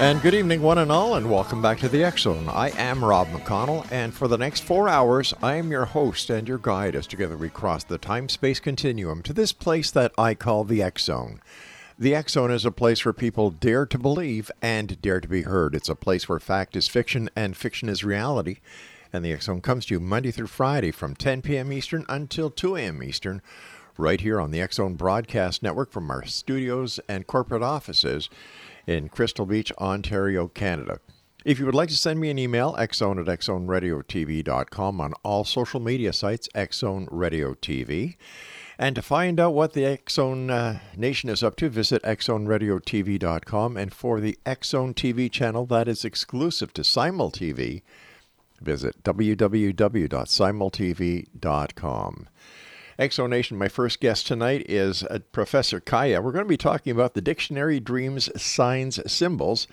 And good evening, one and all, and welcome back to the X Zone. I am Rob McConnell, and for the next four hours, I am your host and your guide as together we cross the time space continuum to this place that I call the X Zone. The X Zone is a place where people dare to believe and dare to be heard. It's a place where fact is fiction and fiction is reality. And the X Zone comes to you Monday through Friday from 10 p.m. Eastern until 2 a.m. Eastern, right here on the X Zone Broadcast Network from our studios and corporate offices in Crystal Beach, Ontario, Canada. If you would like to send me an email, xzone at xzoneradiotv.com on all social media sites, Xzone Radio TV. And to find out what the Xzone uh, Nation is up to, visit xzoneradiotv.com. And for the Xzone TV channel that is exclusive to Simul TV, visit www.simultv.com. Exonation, my first guest tonight is uh, Professor Kaya. We're going to be talking about the dictionary, dreams, signs, symbols,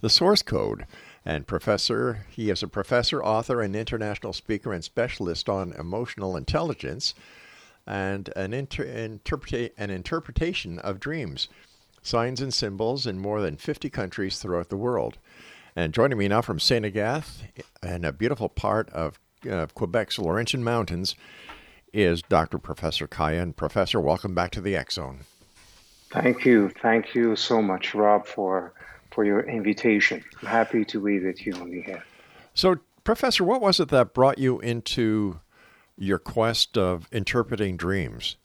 the source code. And Professor, he is a professor, author, and international speaker and specialist on emotional intelligence and an, inter- interpreta- an interpretation of dreams, signs, and symbols in more than 50 countries throughout the world. And joining me now from St. Agathe, in a beautiful part of uh, Quebec's Laurentian Mountains, is Dr. Professor Kaya. And Professor, welcome back to the X Zone. Thank you. Thank you so much, Rob, for for your invitation. I'm happy to be with you on the air. So, Professor, what was it that brought you into your quest of interpreting dreams?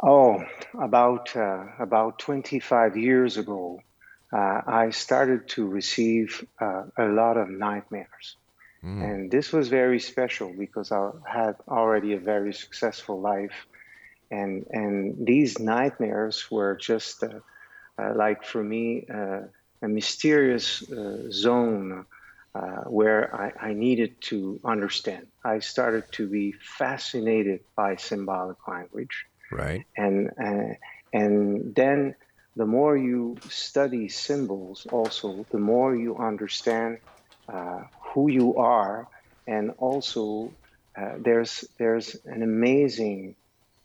Oh, about uh, about 25 years ago, uh, I started to receive uh, a lot of nightmares. And this was very special because I had already a very successful life. And, and these nightmares were just uh, uh, like for me uh, a mysterious uh, zone uh, where I, I needed to understand. I started to be fascinated by symbolic language. Right. and uh, and then the more you study symbols also the more you understand uh, who you are and also uh, there's there's an amazing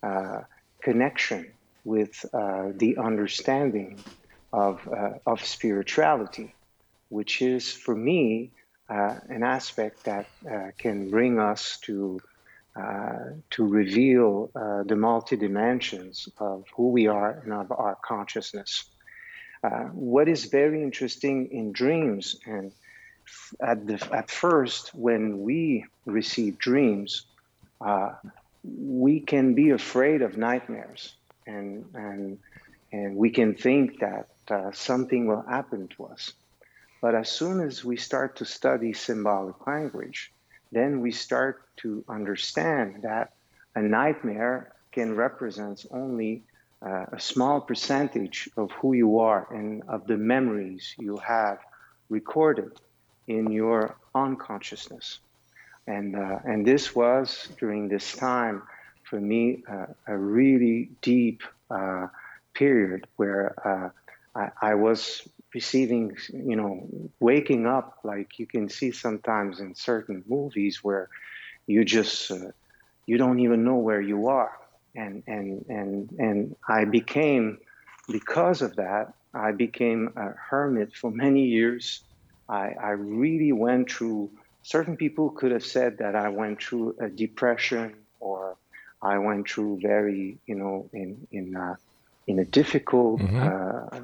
uh, connection with uh, the understanding of uh, of spirituality which is for me uh, an aspect that uh, can bring us to to reveal the multi dimensions of who we are and of our consciousness. What is very interesting in dreams, and at, the, at first, when we receive dreams, uh, we can be afraid of nightmares, and, and, and we can think that uh, something will happen to us. But as soon as we start to study symbolic language, then we start to understand that a nightmare can represent only uh, a small percentage of who you are and of the memories you have recorded. In your unconsciousness. And, uh, and this was during this time for me uh, a really deep uh, period where uh, I, I was receiving, you know, waking up like you can see sometimes in certain movies where you just uh, you don't even know where you are, and and and and I became because of that I became a hermit for many years. I, I really went through. Certain people could have said that I went through a depression or I went through very, you know, in in uh, in a difficult uh,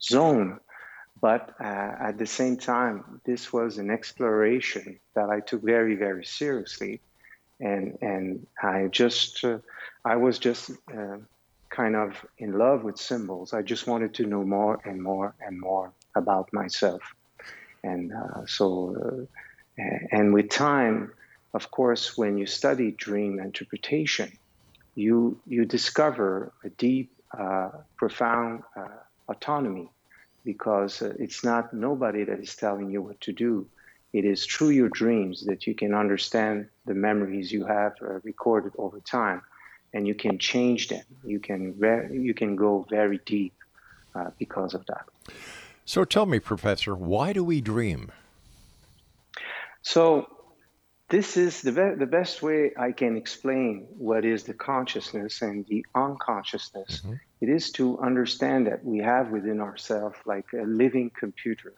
zone. But uh, at the same time, this was an exploration that I took very, very seriously, and and I just uh, I was just uh, kind of in love with symbols. I just wanted to know more and more and more about myself, and uh, so uh, and with time, of course, when you study dream interpretation, you you discover a deep, uh, profound uh, autonomy because uh, it's not nobody that is telling you what to do. It is through your dreams that you can understand the memories you have uh, recorded over time, and you can change them. You can re- you can go very deep because of that. So tell me, Professor, why do we dream? So this is the, be- the best way I can explain what is the consciousness and the unconsciousness. Mm-hmm. It is to understand that we have within ourselves like a living computer,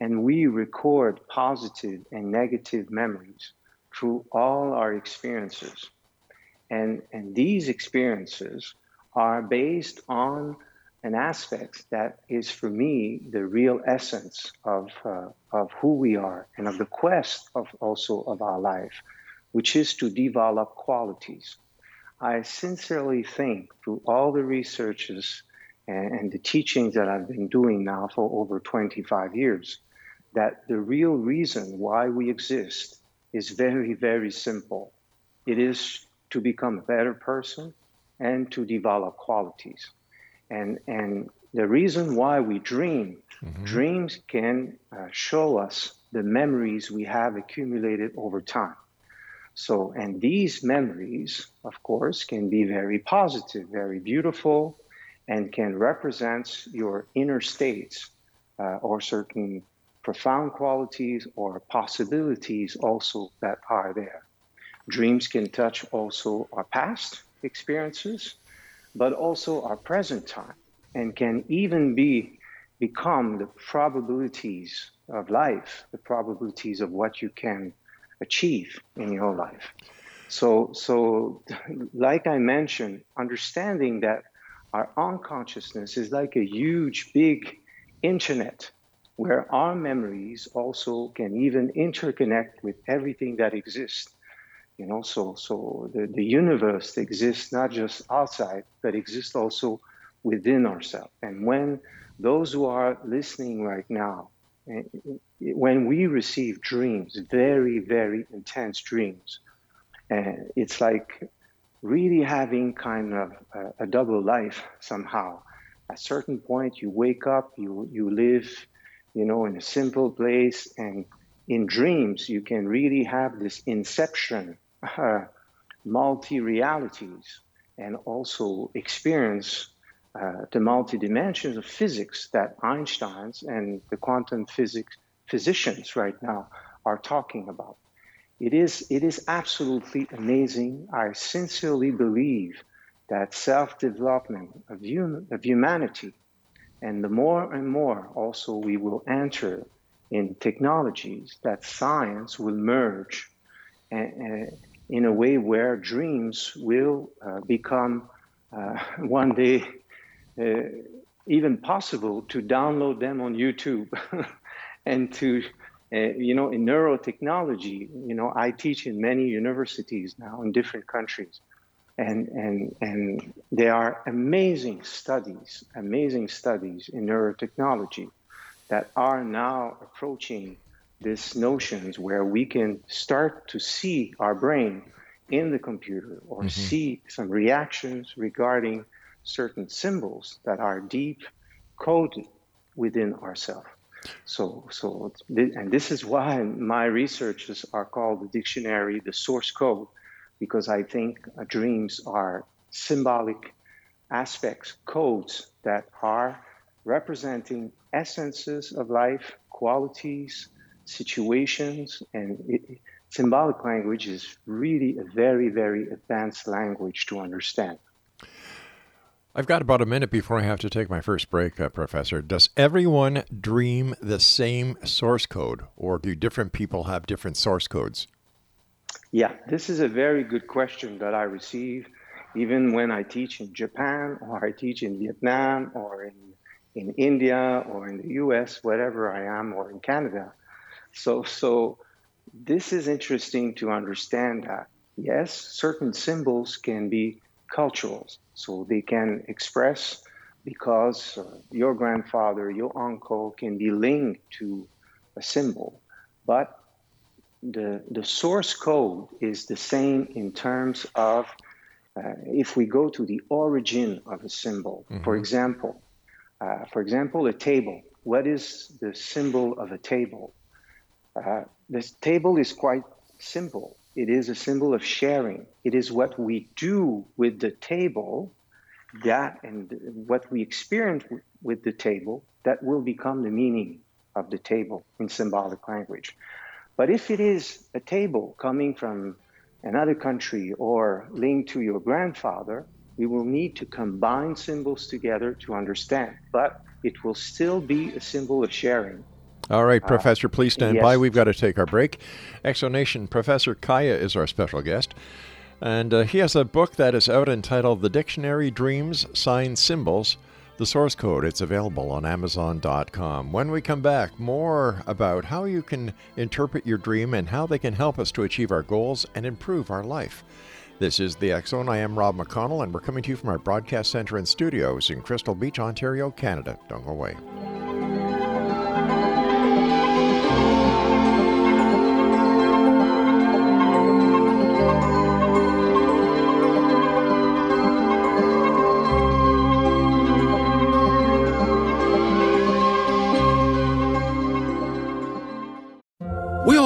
and we record positive and negative memories through all our experiences. And, and these experiences are based on an aspect that is for me the real essence of, uh, of who we are and of the quest of also of our life, which is to develop qualities. I sincerely think through all the researches and, and the teachings that I've been doing now for over 25 years, that the real reason why we exist is very, very simple. It is to become a better person and to develop qualities. And, and the reason why we dream, dreams can uh, show us the memories we have accumulated over time. So, and these memories, of course, can be very positive, very beautiful, and can represent your inner states uh, or certain profound qualities or possibilities also that are there. Dreams can touch also our past experiences, but also our present time, and can even be become the probabilities of life, the probabilities of what you can achieve in your life. So, so like I mentioned, understanding that our unconsciousness is like a huge, big internet where our memories also can even interconnect with everything that exists. You know, so so the, the universe exists not just outside, but exists also within ourselves. And when those who are listening right now, eh, eh, eh when we receive dreams, very, very intense dreams, and it's like really having kind of a, a double life somehow. At certain point, you wake up, you you live, you know, in a simple place, and in dreams, you can really have this inception, uh, multi realities, and also experience uh, the multi dimensions of physics that Einstein's and the quantum physics physicians right now are talking about. It is, it is absolutely amazing. I sincerely believe that self development of, hum- of humanity, and the more and more also we will enter in technologies, that science will merge and, in a way where dreams will uh, become uh, one day uh, even possible to download them on YouTube and to, uh, you know, in neurotechnology, you know, I teach in many universities now in different countries. And, and, and there are amazing studies, amazing studies in neurotechnology that are now approaching these notions where we can start to see our brain in the computer or mm-hmm. see some reactions regarding certain symbols that are deep coded within ourselves. So, so, and this is why my researches are called the dictionary, the source code, because I think dreams are symbolic aspects, codes that are representing essences of life, qualities, situations, and it, symbolic language is really a very, very advanced language to understand. I've got about a minute before I have to take my first break, uh, Professor. Does everyone dream the same source code, or do different people have different source codes? Yeah, this is a very good question that I receive even when I teach in Japan or I teach in Vietnam or in, in India or in the US, wherever I am, or in Canada. So, so this is interesting to understand that yes, certain symbols can be cultural, so they can express because uh, your grandfather, your uncle can be linked to a symbol, but the, the source code is the same in terms of uh, if we go to the origin of a symbol. For example, uh, for example, a table. What is the symbol of a table? Uh, this table is quite simple. It is a symbol of sharing. It is what we do with the table, that and what we experience with the table, that will become the meaning of the table in symbolic language. But if it is a table coming from another country or linked to your grandfather, we will need to combine symbols together to understand. But it will still be a symbol of sharing. All right, Professor, please stand by. We've got to take our break. Exonation, Professor Kaya is our special guest. And uh, he has a book that is out entitled The Dictionary Dreams, Signs, Symbols, the source code. It's available on Amazon.com. When we come back, more about how you can interpret your dream and how they can help us to achieve our goals and improve our life. This is The Zone. I am Rob McConnell, and we're coming to you from our broadcast center and studios in Crystal Beach, Ontario, Canada. Don't go away.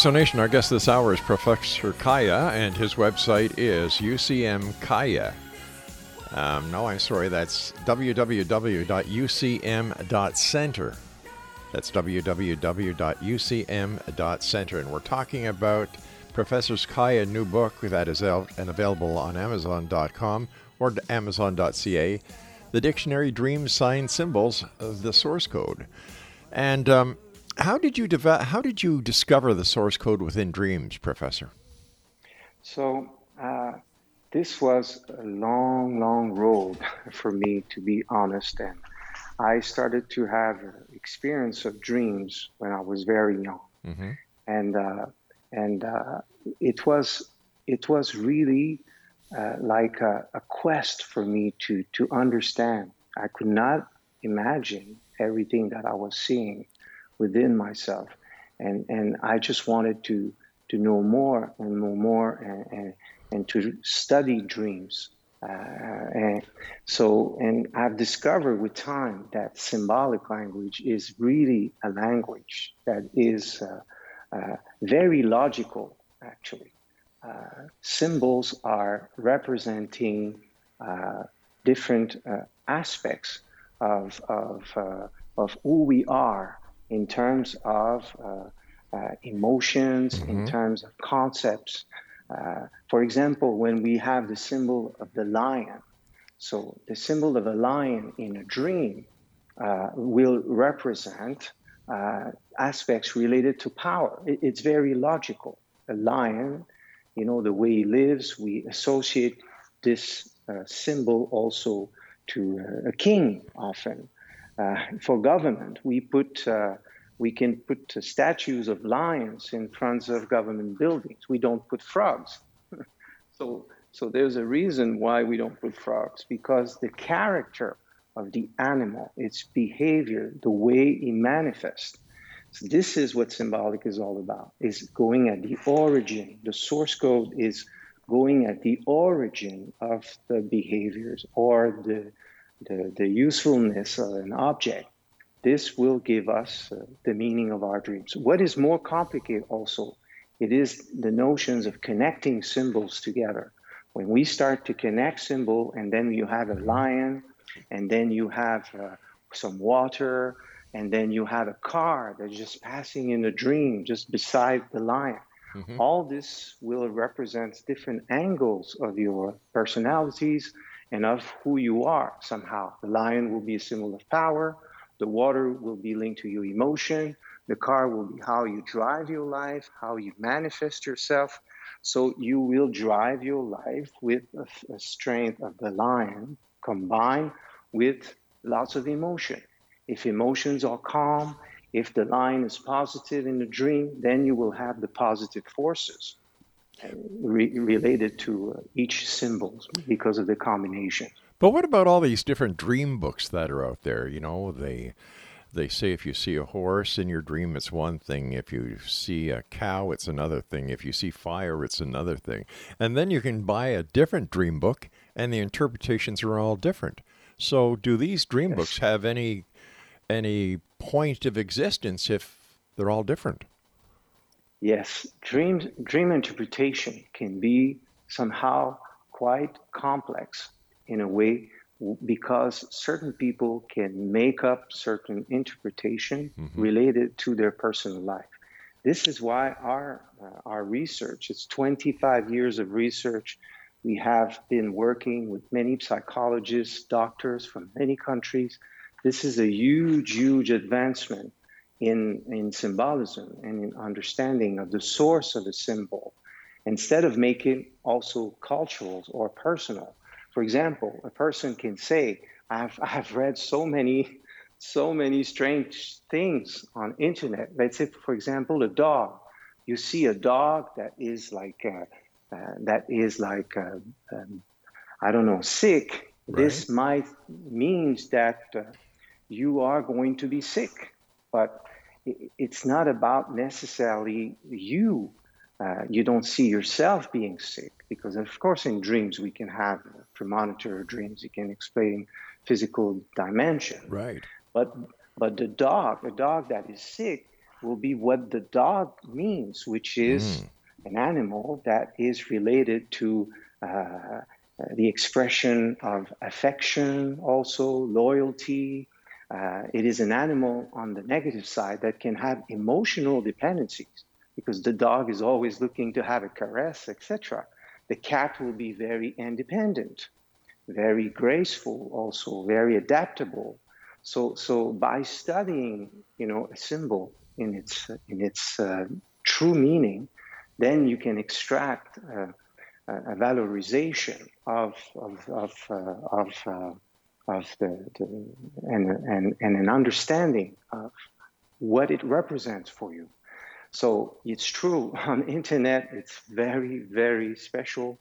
Exonation, our guest this hour is Professor Kaya, and his website is UCM Kaya. Um, no, I'm sorry, that's www.ucm.center. That's www.ucm.center. And we're talking about Professor Skaya new book that is out and available on Amazon.com or Amazon.ca. The Dictionary Dreams, Signs, Symbols, the source code. And um, how did you develop? How did you discover the source code within dreams, Professor? So uh, this was a long, long road for me, to be honest. And I started to have experience of dreams when I was very young, Mm-hmm. and uh, and uh, it was it was really uh, like a, a quest for me to to understand. I could not imagine everything that I was seeing within myself, and and I just wanted to to know more and know more and and, and to study dreams. Uh, and so, and I've discovered with time that symbolic language is really a language that is uh, uh, very logical, actually. Uh, symbols are representing uh, different uh, aspects of, of, of who we are in terms of uh, uh, emotions, in terms of concepts. Uh, for example, when we have the symbol of the lion, so the symbol of a lion in a dream uh, will represent uh, aspects related to power. It- it's very logical. A lion, you know, the way he lives, we associate this uh, symbol also to uh, a king often. Uh, for government, we put uh, we can put statues of lions in front of government buildings. We don't put frogs. so so there's a reason why we don't put frogs because the character of the animal, its behavior, the way it manifests. So this is what symbolic is all about. Is going at the origin. The source code is going at the origin of the behaviors or the the, the usefulness of an object. This will give us uh, the meaning of our dreams. What is more complicated also, it is the notions of connecting symbols together. When we start to connect symbol and then you have a lion and then you have uh, some water and then you have a car that's just passing in a dream just beside the lion. All this will represent different angles of your personalities and of who you are somehow. The lion will be a symbol of power, the water will be linked to your emotion, the car will be how you drive your life, how you manifest yourself. So you will drive your life with a strength of the lion combined with lots of emotion. If emotions are calm, if the line is positive in the dream, then you will have the positive forces re- related to uh, each symbol because of the combination. But what about all these different dream books that are out there? You know, they they say if you see a horse in your dream, it's one thing. If you see a cow, it's another thing. If you see fire, it's another thing. And then you can buy a different dream book, and the interpretations are all different. So, do these dream books have any any point of existence if they're all different? Yes, dreams, dream interpretation can be somehow quite complex in a way because certain people can make up certain interpretation related to their personal life. This is why our uh, our research, it's 25 years of research. We have been working with many psychologists, doctors from many countries. This is a huge, huge advancement in, in symbolism and in understanding of the source of a symbol instead of making also cultural or personal. For example, a person can say, I've, I've read so many, so many strange things on internet. Let's say, for example, a dog. You see a dog that is like, uh, uh, that is like, uh, um, I don't know, sick. This might means that uh, you are going to be sick, but it's not about necessarily you. Uh, you don't see yourself being sick because, of course, in dreams we can have premonitor dreams. You can explain physical dimension, Right. but but the dog, a dog that is sick, will be what the dog means, which is an animal that is related to uh, the expression of affection, also loyalty. Uh, it is an animal on the negative side that can have emotional dependencies. because the dog is always looking to have a caress, etc. The cat will be very independent, very graceful, also very adaptable. So, so by studying, you know, a symbol in its in its uh, true meaning, then you can extract uh, a valorization of of of uh, of, uh, of the, the and, and and an understanding of what it represents for you. So it's true on internet. It's very very special.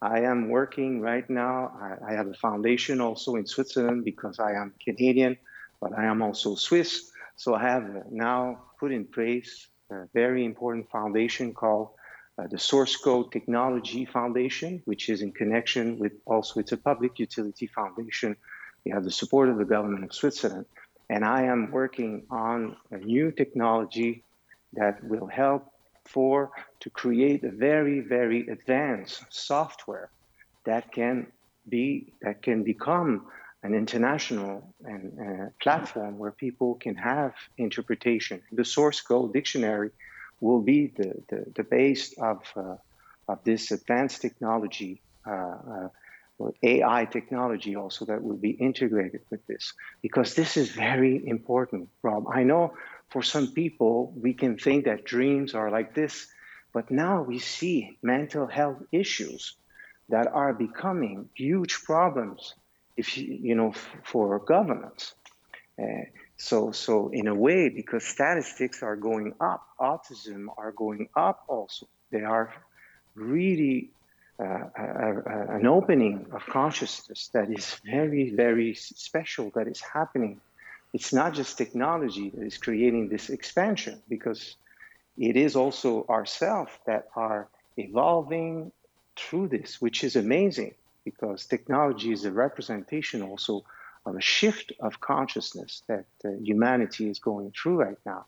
I am working right now. I, I have a foundation also in Switzerland because I am Canadian, but I am also Swiss. So I have now put in place a very important foundation called uh, the Source Code Technology Foundation, which is in connection with also it's a public utility foundation. We have the support of the government of Switzerland, and I am working on a new technology that will help for to create a very very advanced software that can be that can become an international and uh, platform where people can have interpretation. The source code dictionary will be the, the, the base of, uh, of this advanced technology, uh, uh, AI technology also that will be integrated with this, because this is very important, Rob. I know for some people, we can think that dreams are like this, but now we see mental health issues that are becoming huge problems if you, know for governments. Uh, so, so in a way, because statistics are going up, autism are going up also. They are really a, a- an opening of consciousness that is very, very special that is happening. It's not just technology that is creating this expansion, because it is also ourselves that are evolving through this, which is amazing because technology is a representation also of a shift of consciousness that uh, humanity is going through right now.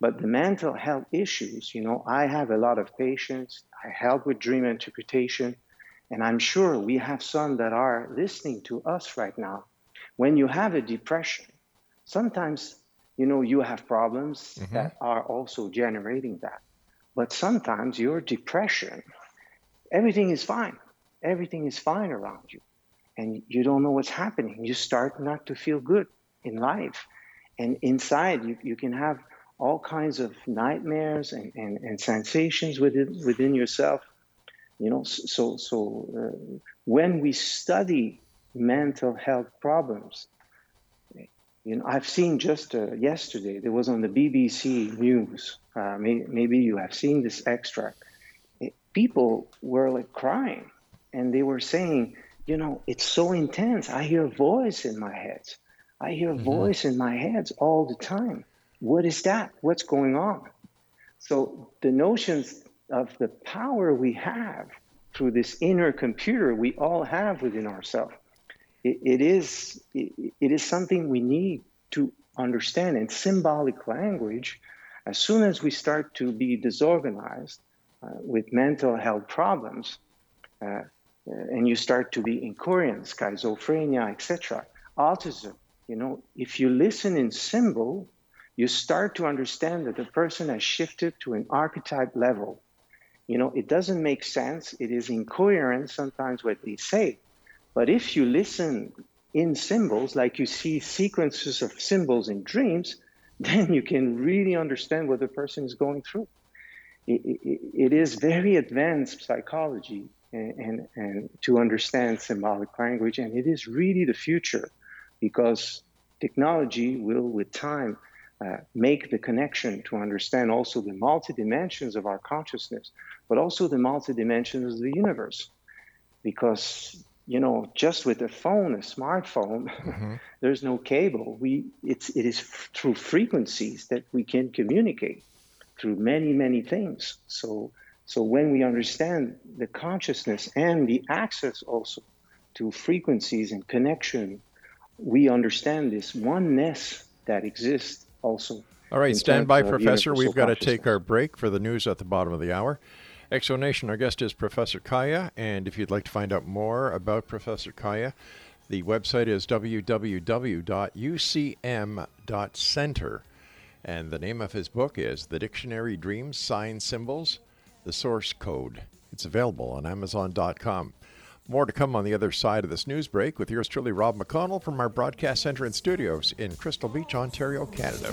But the mental health issues, you know, I have a lot of patients, I help with dream interpretation, and I'm sure we have some that are listening to us right now. When you have a depression, sometimes, you know, you have problems mm-hmm. that are also generating that. But sometimes your depression, everything is fine. Everything is fine around you. And you don't know what's happening. You start not to feel good in life. And inside, you, you can have all kinds of nightmares and, and, and sensations within, within yourself. You know, so, so uh, when we study mental health problems, you know, I've seen just uh, yesterday, there was on the BBC News, uh, may, maybe you have seen this extract. It- people were like crying and they were saying, you know, it's so intense. I hear a voice in my head. I hear a voice in my head all the time. What is that? What's going on? So the notions of the power we have through this inner computer we all have within ourselves, it, it is it, it is something we need to understand. And symbolic language, as soon as we start to be disorganized uh, with mental health problems, uh, and you start to be incoherent, schizophrenia, etc., autism. You know, if you listen in symbol, you start to understand that the person has shifted to an archetype level. You know, it doesn't make sense. It is incoherent sometimes what they say. But if you listen in symbols, like you see sequences of symbols in dreams, then you can really understand what the person is going through. It, it, it is very advanced psychology and, and, and to understand symbolic language, and it is really the future because technology will, with time, uh, make the connection to understand also the multi dimensions of our consciousness, but also the multi dimensions of the universe. Because you know, just with a phone, a smartphone, there's no cable. We it's it is f- through frequencies that we can communicate through many many things. So so when we understand the consciousness and the access also to frequencies and connection, we understand this oneness that exists also. All right, stand by, Professor. We've got to take our break for the news at the bottom of the hour. Exonation, our guest is Professor Kaya, and if you'd like to find out more about Professor Kaya, the website is www.ucm.center. And the name of his book is The Dictionary Dreams, Signs, Symbols, The Source Code. It's available on Amazon.com. More to come on the other side of this news break with yours truly, Rob McConnell, from our broadcast center and studios in Crystal Beach, Ontario, Canada.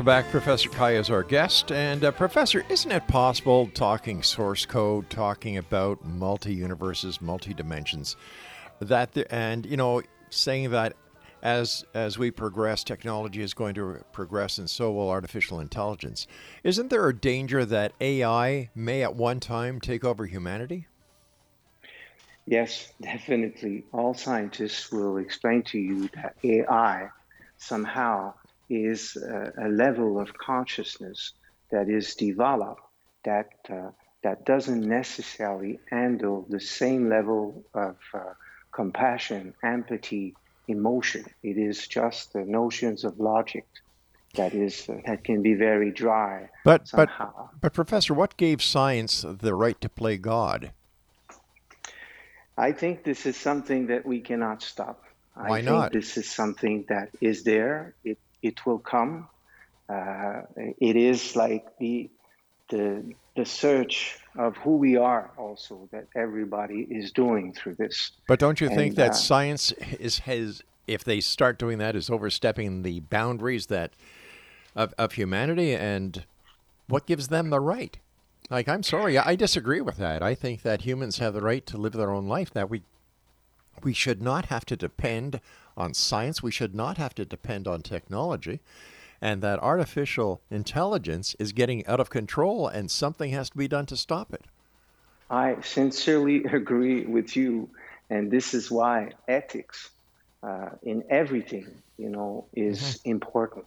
Welcome back. Professor Kaya is our guest. And, uh, Professor, isn't it possible, talking source code, talking about multi universes, multi dimensions, that, the, and, you know, saying that as as we progress, technology is going to progress, and so will artificial intelligence. Isn't there a danger that AI may at one time take over humanity? Yes, definitely. All scientists will explain to you that AI somehow is a, a level of consciousness that is developed that uh, that doesn't necessarily handle the same level of uh, compassion, empathy, emotion. It is just the notions of logic that is uh, that can be very dry But somehow. but but Professor, what gave science the right to play God? I think this is something that we cannot stop. Why I not? this is something that is there. It it will come. Uh, it is like the the the search of who we are also that everybody is doing through this. But don't you think that uh, science is has if they start doing that is overstepping the boundaries that of, of humanity and what gives them the right? Like I'm sorry, I disagree with that. I think that humans have the right to live their own life that we we should not have to depend on science, we should not have to depend on technology. And that artificial intelligence is getting out of control and something has to be done to stop it. I sincerely agree with you, and this is why ethics uh, in everything, you know, is important.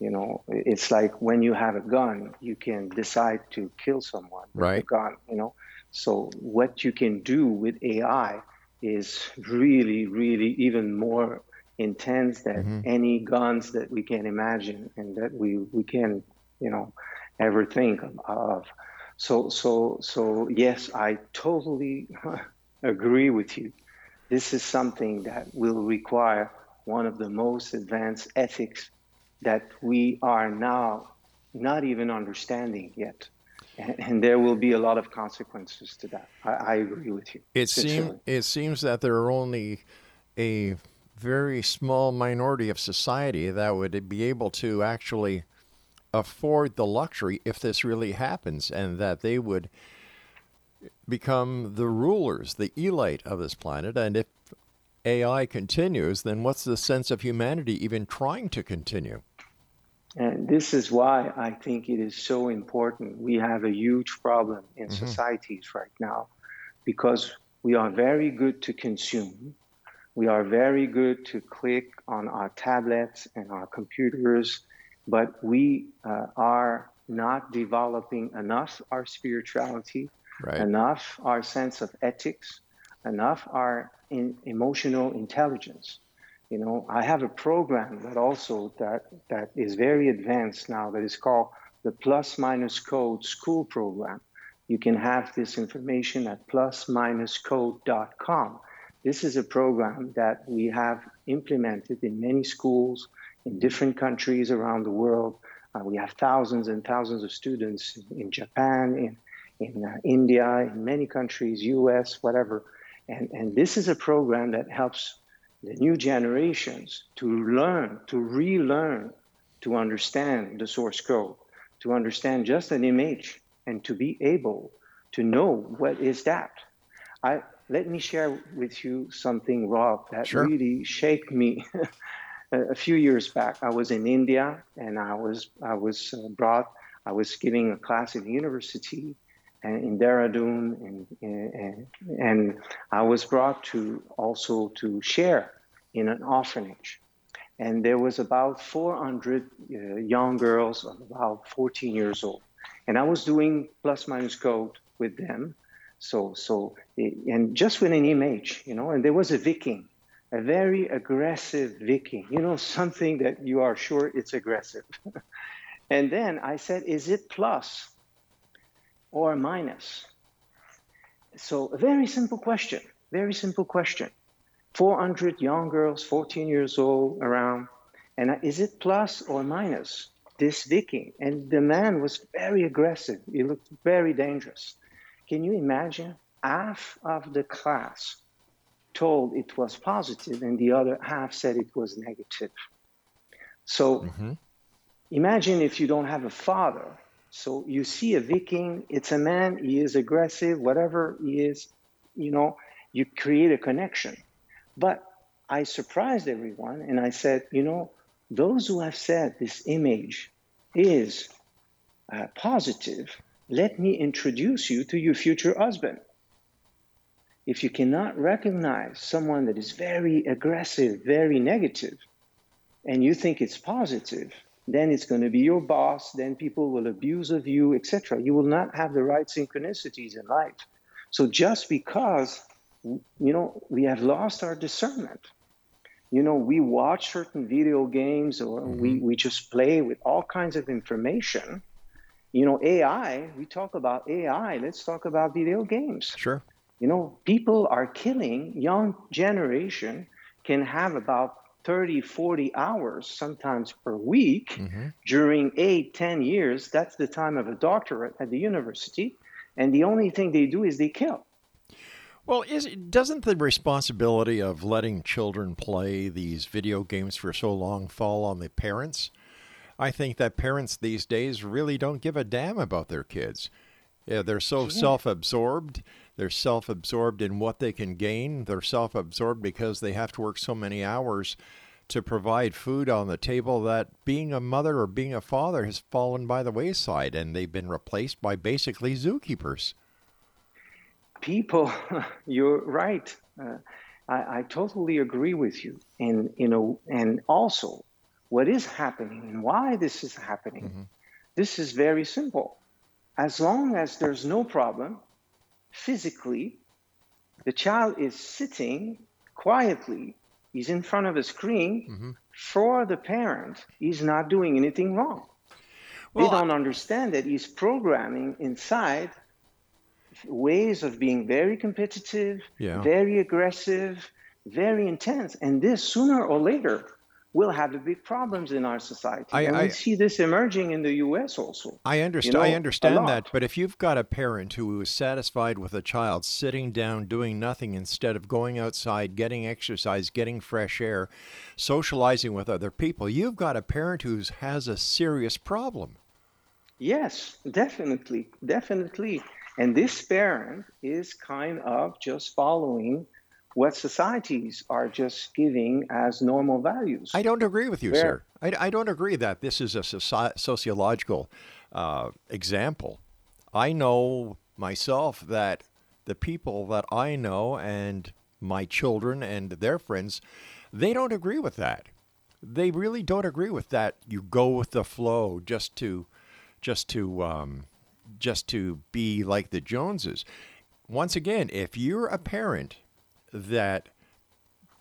You know, it's like when you have a gun, you can decide to kill someone with Right. a gun. You know, so what you can do with AI is really, really even more intense than mm-hmm. any guns that we can imagine and that we we can, you know, ever think of. So, so, so yes, I totally agree with you. This is something that will require one of the most advanced ethics that we are now not even understanding yet. And, there will be a lot of consequences to that. I, I agree with you. It seems it seems that there are only a very small minority of society that would be able to actually afford the luxury if this really happens, and that they would become the rulers, the elite of this planet. And if AI continues, then what's the sense of humanity even trying to continue? And this is why I think it is so important. We have a huge problem in societies right now because we are very good to consume. We are very good to click on our tablets and our computers, but we uh, are not developing enough our spirituality, Right. enough our sense of ethics, enough our in, emotional intelligence. You know, I have a program that also that that is very advanced now that is called the Plus Minus Code School Program. You can have this information at plusminuscode.com. This is a program that we have implemented in many schools in different countries around the world. Uh, we have thousands and thousands of students in, Japan, in in uh, India, in many countries, US, whatever. And, and this is a program that helps the new generations to learn, to relearn, to understand the source code, to understand just an image, and to be able to know what is that. I, let me share with you something, Rob, that Sure. really shaped me. a few years back, I was in India, and I was I was uh, brought. I was giving a class in the university, in Dehradun, and, and and I was brought to also to share in an orphanage, and there was about 400 uh, young girls about 14 years old, and I was doing plus minus code with them, so so and just with an image, you know, and there was a Viking, a very aggressive Viking, you know, something that you are sure it's aggressive. and then I said, is it plus or minus? So a very simple question, very simple question. 400 young girls, 14 years old around, and is it plus or minus this Viking? And the man was very aggressive. He looked very dangerous. Can you imagine? Half of the class told it was positive, and the other half said it was negative. So mm-hmm. imagine if you don't have a father. So you see a Viking, it's a man, he is aggressive, whatever he is, you know, you create a connection. But I surprised everyone and I said, you know, those who have said this image is uh, positive, let me introduce you to your future husband. If you cannot recognize someone that is very aggressive, very negative, and you think it's positive, then it's going to be your boss, then people will abuse of you, etc. You will not have the right synchronicities in life. So just because you know we have lost our discernment, you know, we watch certain video games or mm-hmm. we, we just play with all kinds of information. You know, AI, we talk about AI, let's talk about video games. Sure. You know, people are killing young generation can have about 30, 40 hours sometimes per week mm-hmm. during eight, 10 years. That's the time of a doctorate at the university. And the only thing they do is they kill. Well, is doesn't the responsibility of letting children play these video games for so long fall on the parents? I think that parents these days really don't give a damn about their kids. Yeah, they're so self-absorbed. They're self-absorbed in what they can gain. They're self-absorbed because they have to work so many hours to provide food on the table that being a mother or being a father has fallen by the wayside and they've been replaced by basically zookeepers. people you're right uh, I, I totally agree with you and you know and also what is happening and why this is happening this is very simple as long as there's no problem physically the child is sitting quietly he's in front of a screen mm-hmm. for the parent he's not doing anything wrong Well, they don't understand that he's programming inside ways of being very competitive, Yeah. very aggressive, very intense. And this sooner or later we'll have the big problems in our society. I- and I- we see this emerging in the U.S. also. I understand. know, I understand that, but if you've got a parent who is satisfied with a child sitting down doing nothing instead of going outside, getting exercise, getting fresh air, socializing with other people, you've got a parent who has a serious problem. Yes, definitely, definitely. And this parent is kind of just following what societies are just giving as normal values. I don't agree with you, Where- sir. I, I don't agree that this is a soci- sociological uh, example. I know myself that the people that I know and my children and their friends, they don't agree with that. They really don't agree with that. You go with the flow just to, just to, um, just to be like the Joneses. Once again, if you're a parent that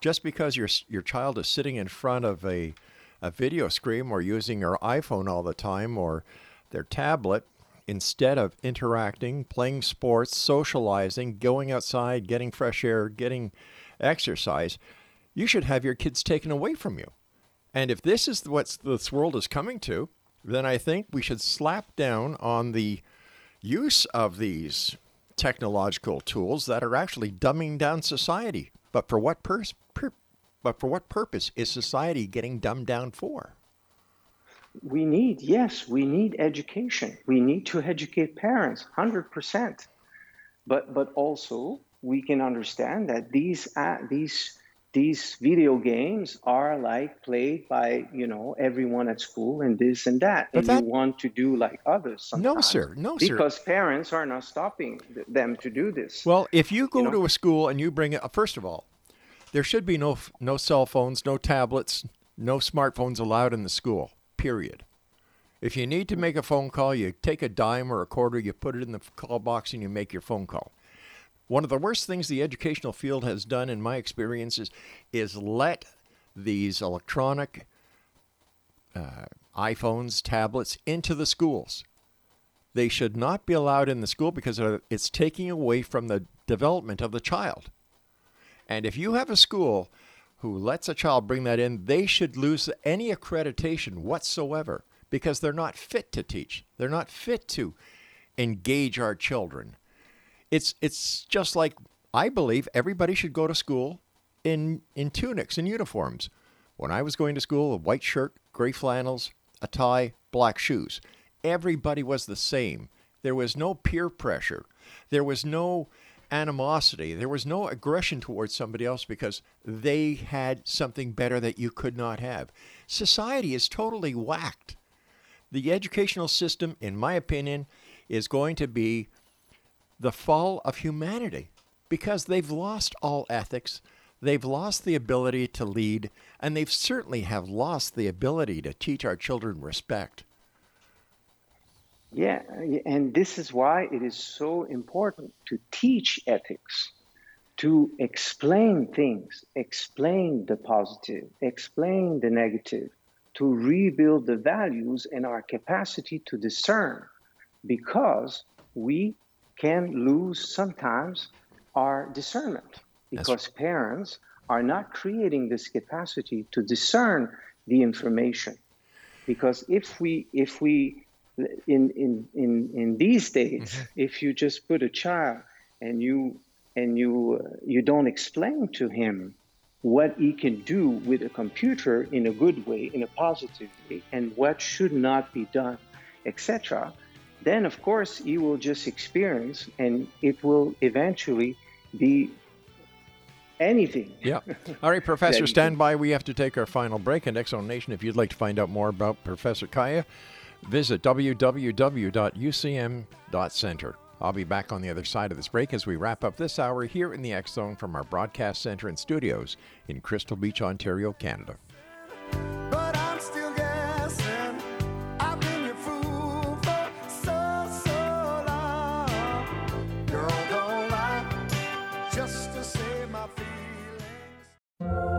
just because your your child is sitting in front of a a video screen or using their iPhone all the time or their tablet instead of interacting, playing sports, socializing, going outside, getting fresh air, getting exercise, you should have your kids taken away from you. And if this is what this world is coming to, then I think we should slap down on the use of these technological tools that are actually dumbing down society. But for what pers- but for what purpose is society getting dumbed down for? we need, yes, we need education. We need to educate parents, 100%. But, but also, we can understand that these, uh, these, these video games are like played by, you know, everyone at school and this and that. But and that- you want to do like others No, sir. No, sir. Because parents are not stopping th- them to do this. Well, if you go know? to a school and you bring it, uh, first of all, there should be no no cell phones, no tablets, no smartphones allowed in the school. Period. If you need to make a phone call, you take a dime or a quarter, you put it in the call box, and you make your phone call. One of the worst things the educational field has done, in my experiences, is let these electronic uh, iPhones, tablets into the schools. They should not be allowed in the school because it's taking away from the development of the child. And if you have a school who lets a child bring that in, they should lose any accreditation whatsoever because they're not fit to teach. They're not fit to engage our children. It's it's just like I believe everybody should go to school in in tunics and uniforms. When I was going to school, a white shirt, gray flannels, a tie, black shoes. Everybody was the same. There was no peer pressure. There was no animosity. There was no aggression towards somebody else because they had something better that you could not have. Society is totally whacked. The educational system, in my opinion, is going to be the fall of humanity because they've lost all ethics. They've lost the ability to lead, and they've certainly have lost the ability to teach our children respect. Yeah, and this is why it is so important to teach ethics, to explain things, explain the positive, explain the negative, to rebuild the values and our capacity to discern, because we can lose sometimes our discernment because parents are not creating this capacity to discern the information. Because if we if we in in in, in these days if you just put a child and you and you uh, you don't explain to him what he can do with a computer in a good way in a positive way and what should not be done etc then of course you will just experience and it will eventually be anything Yeah. All right, Professor, stand by. We have to take our final break. And X Zone Nation, if you'd like to find out more about Professor Kaya, visit www.ucm.center. I'll be back on the other side of this break as we wrap up this hour here in the X Zone from our broadcast center and studios in Crystal Beach, Ontario, Canada.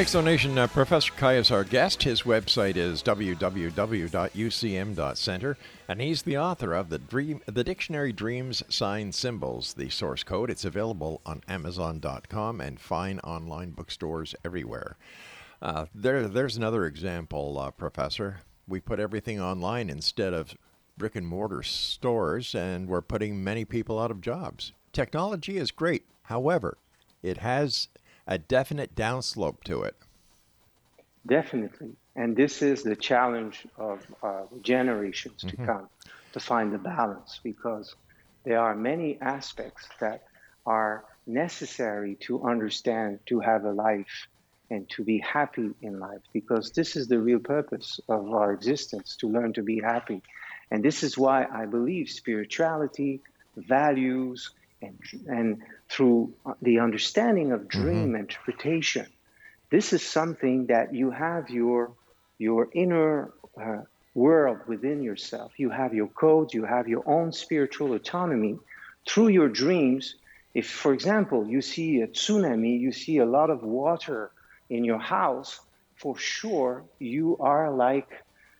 X Zone Nation uh, Professor Kaya is our guest. His website is www.ucm.center, and he's the author of the Dream, the Dictionary Dreams Sign Symbols, the source code. It's available on Amazon.com and fine online bookstores everywhere. Uh, there, there's another example, uh, Professor. We put everything online instead of brick and mortar stores, and we're putting many people out of jobs. Technology is great. However, it has a definite downslope to it. Definitely. And this is the challenge of uh, generations to come to find the balance because there are many aspects that are necessary to understand to have a life and to be happy in life because this is the real purpose of our existence to learn to be happy. And this is why I believe spirituality, values, and, and through uh, the understanding of dream interpretation, this is something that you have your your inner uh, world within yourself. You have your codes. You have your own spiritual autonomy through your dreams. If, for example, you see a tsunami, you see a lot of water in your house, for sure you are like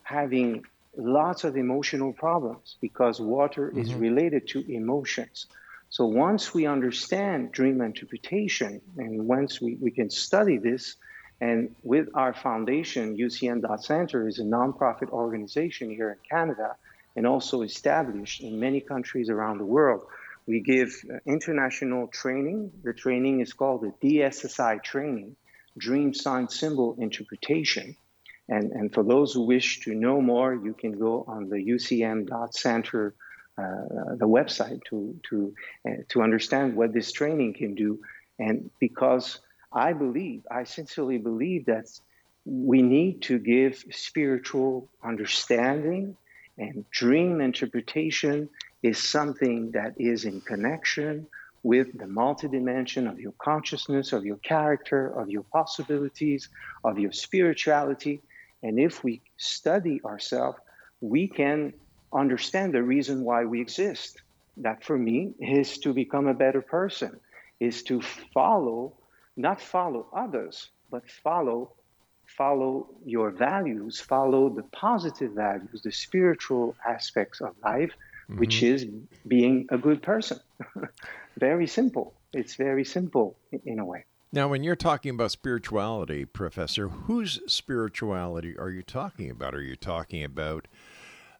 having lots of emotional problems because water is related to emotions. So once we understand dream interpretation and once we, we can study this, and with our foundation, UCM.Center is a nonprofit organization here in Canada and also established in many countries around the world. We give uh, international training. The training is called the DSSI training, Dream Sign Symbol Interpretation. And, and for those who wish to know more, you can go on the UCM.Center, uh, the website, to, to, uh, to understand what this training can do. And because I believe, I sincerely believe that we need to give spiritual understanding and dream interpretation is something that is in connection with the multidimension of your consciousness, of your character, of your possibilities, of your spirituality. And if we study ourselves, we can understand the reason why we exist. That for me is to become a better person, is to follow, not follow others, but follow follow your values, follow the positive values, the spiritual aspects of life, mm-hmm. which is being a good person. very simple. It's very simple in, in a way. Now, when you're talking about spirituality, Professor, whose spirituality are you talking about? Are you talking about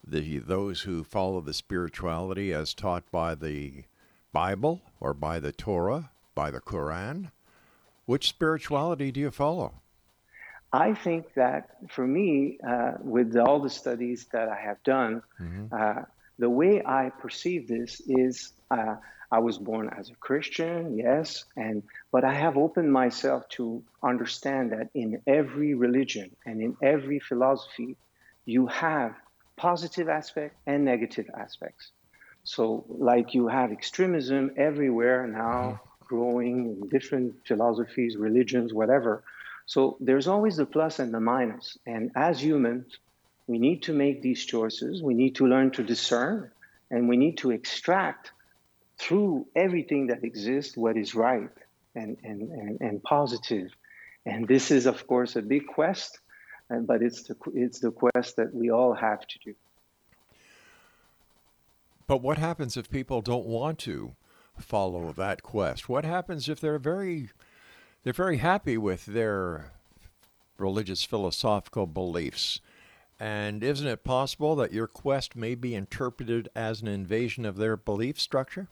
the those who follow the spirituality as taught by the Bible or by the Torah, by the Quran? Which spirituality do you follow? I think that for me, uh, with all the studies that I have done, uh, the way I perceive this is uh, I was born as a Christian, yes, and but I have opened myself to understand that in every religion and in every philosophy, you have positive aspect and negative aspects. So, like you have extremism everywhere now, mm-hmm. growing in different philosophies, religions, whatever. So, there's always the plus and the minus. And as humans, we need to make these choices. We need to learn to discern, and we need to extract through everything that exists what is right and, and, and, and positive. And this is, of course, a big quest, uh, but it's the, it's the quest that we all have to do. But what happens if people don't want to follow that quest? What happens if they're very they're very happy with their religious philosophical beliefs? And isn't it possible that your quest may be interpreted as an invasion of their belief structure?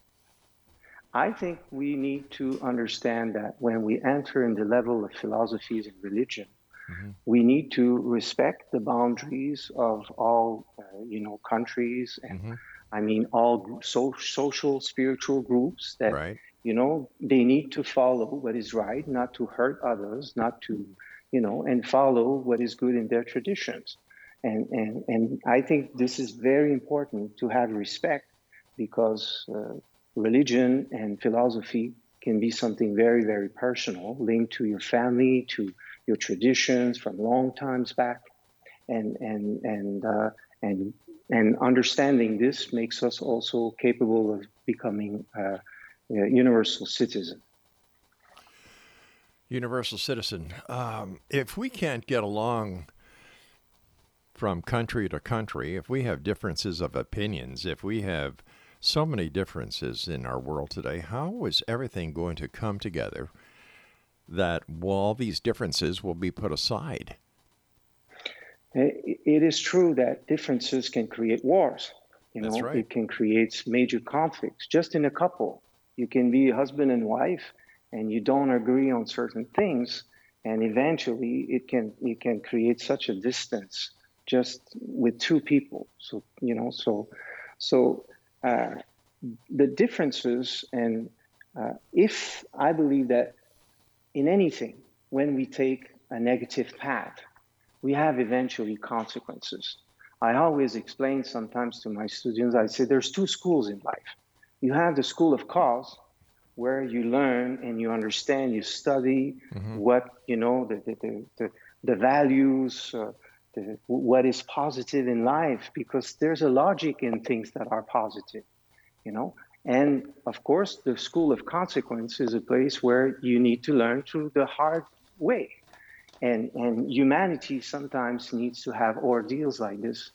I think we need to understand that when we enter in the level of philosophies and religion, we need to respect the boundaries of all, uh, you know, countries and I mean all so, social, spiritual groups that Right. you know they need to follow what is right, not to hurt others, not to, you know, and follow what is good in their traditions. And and and I think this is very important to have respect because uh, religion and philosophy can be something very very personal, linked to your family, to your traditions from long times back, and and and uh, and and understanding this makes us also capable of becoming uh, a universal citizen. Universal citizen. Um, if we can't get along from country to country, if we have differences of opinions, if we have so many differences in our world today, how is everything going to come together that all these differences will be put aside? It is true that differences can create wars. You know, That's right. it can create major conflicts. Just in a couple, you can be husband and wife, and you don't agree on certain things, and eventually it can it can create such a distance just with two people. So you know, so so uh, the differences, and uh, if I believe that in anything, when we take a negative path, we have eventually consequences. I always explain sometimes to my students, I say there's two schools in life. You have the school of cause, where you learn and you understand, you study what, you know, the, the, the, the, the values, uh, the, what is positive in life, because there's a logic in things that are positive, you know. And of course, the school of consequence is a place where you need to learn through the hard way. And and humanity sometimes needs to have ordeals like this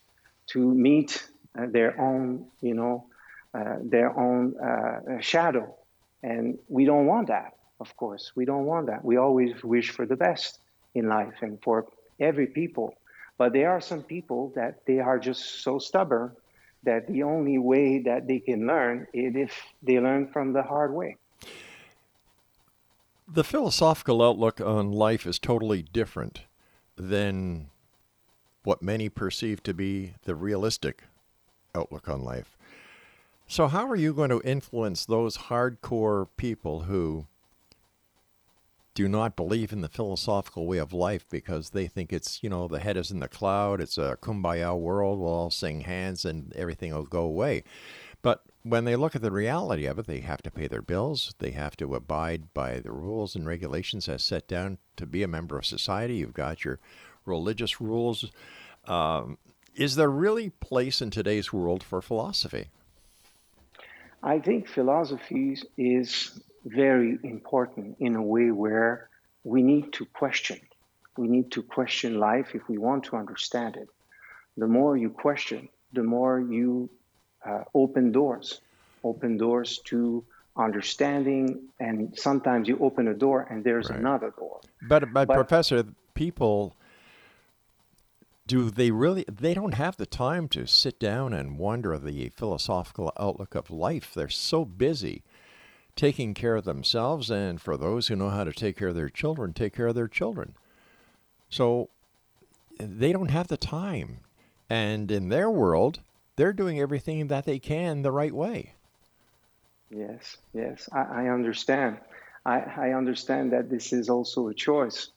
to meet uh, their own you know uh, their own uh, shadow. And we don't want that of course. We don't want that. We always wish for the best in life and for every people. But there are some people that they are just so stubborn that the only way that they can learn is if they learn from the hard way The philosophical outlook on life is totally different than what many perceive to be the realistic outlook on life. So, how are you going to influence those hardcore people who do not believe in the philosophical way of life because they think it's, you know, the head is in the cloud, it's a kumbaya world, we'll all sing hands and everything will go away. But when they look at the reality of it, they have to pay their bills. They have to abide by the rules and regulations as set down to be a member of society. You've got your religious rules. Um, is there really place in today's world for philosophy? I think philosophy is very important in a way where we need to question. We need to question life if we want to understand it. The more you question, the more you uh, open doors, open doors to understanding, and sometimes you open a door and there's Right. another door. But, but, But- Professor, people do they really they don't have the time to sit down and wonder the philosophical outlook of life they're so busy taking care of themselves and for those who know how to take care of their children take care of their children So they don't have the time. And in their world, they're doing everything that they can the right way. Yes, yes, I, I understand. I, I understand that this is also a choice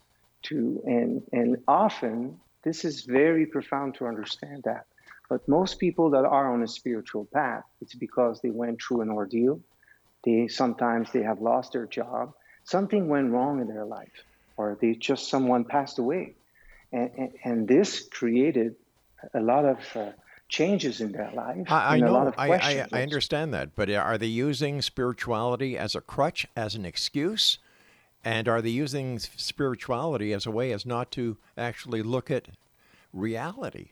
to, and and often this is very profound to understand that. But most people that are on a spiritual path, it's because they went through an ordeal. They sometimes they have lost their job, something went wrong in their life, or they just someone passed away, and and, and this created a lot of uh, changes in their life. I, I and a lot know, of I, I, I understand that, but are they using spirituality as a crutch, as an excuse? And are they using spirituality as a way as not to actually look at reality?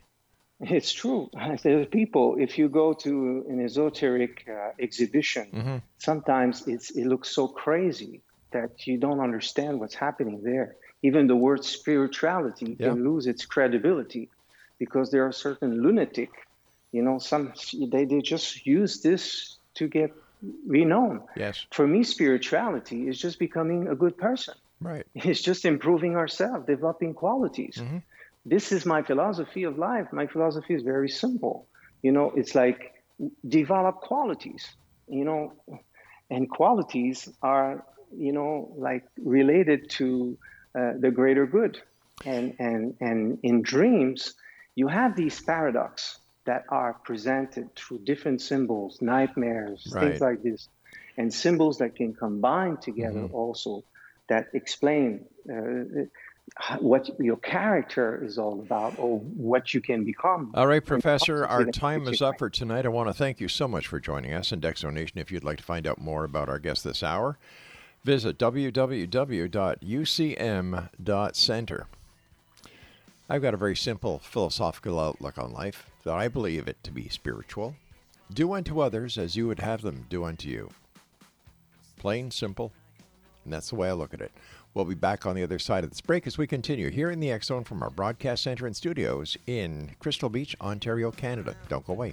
It's true. There are people, if you go to an esoteric uh, exhibition, Mm-hmm. sometimes it's, it looks so crazy that you don't understand what's happening there. Even the word spirituality Yeah. can lose its credibility because there are certain lunatic, you know, some they, they just use this to get renowned. Yes. For me, spirituality is just becoming a good person. Right. It's just improving ourselves, developing qualities. This is my philosophy of life. My philosophy is very simple. You know, it's like develop qualities, you know, and qualities are, you know, like related to uh, the greater good. And, and, and in dreams, you have these paradox that are presented through different symbols, nightmares, Right. things like this, and symbols that can combine together Mm-hmm. also that explain uh, what your character is all about or what you can become. All right, Professor, our time is up for tonight. I want to thank you so much for joining us. And Nation, if you'd like to find out more about our guest this hour, visit www.ucm.center. I've got a very simple philosophical outlook on life that I believe it to be spiritual. Do unto others as you would have them do unto you. Plain, simple, and that's the way I look at it. We'll be back on the other side of this break as we continue here in the X Zone from our broadcast center and studios in Crystal Beach, Ontario, Canada. Don't go away.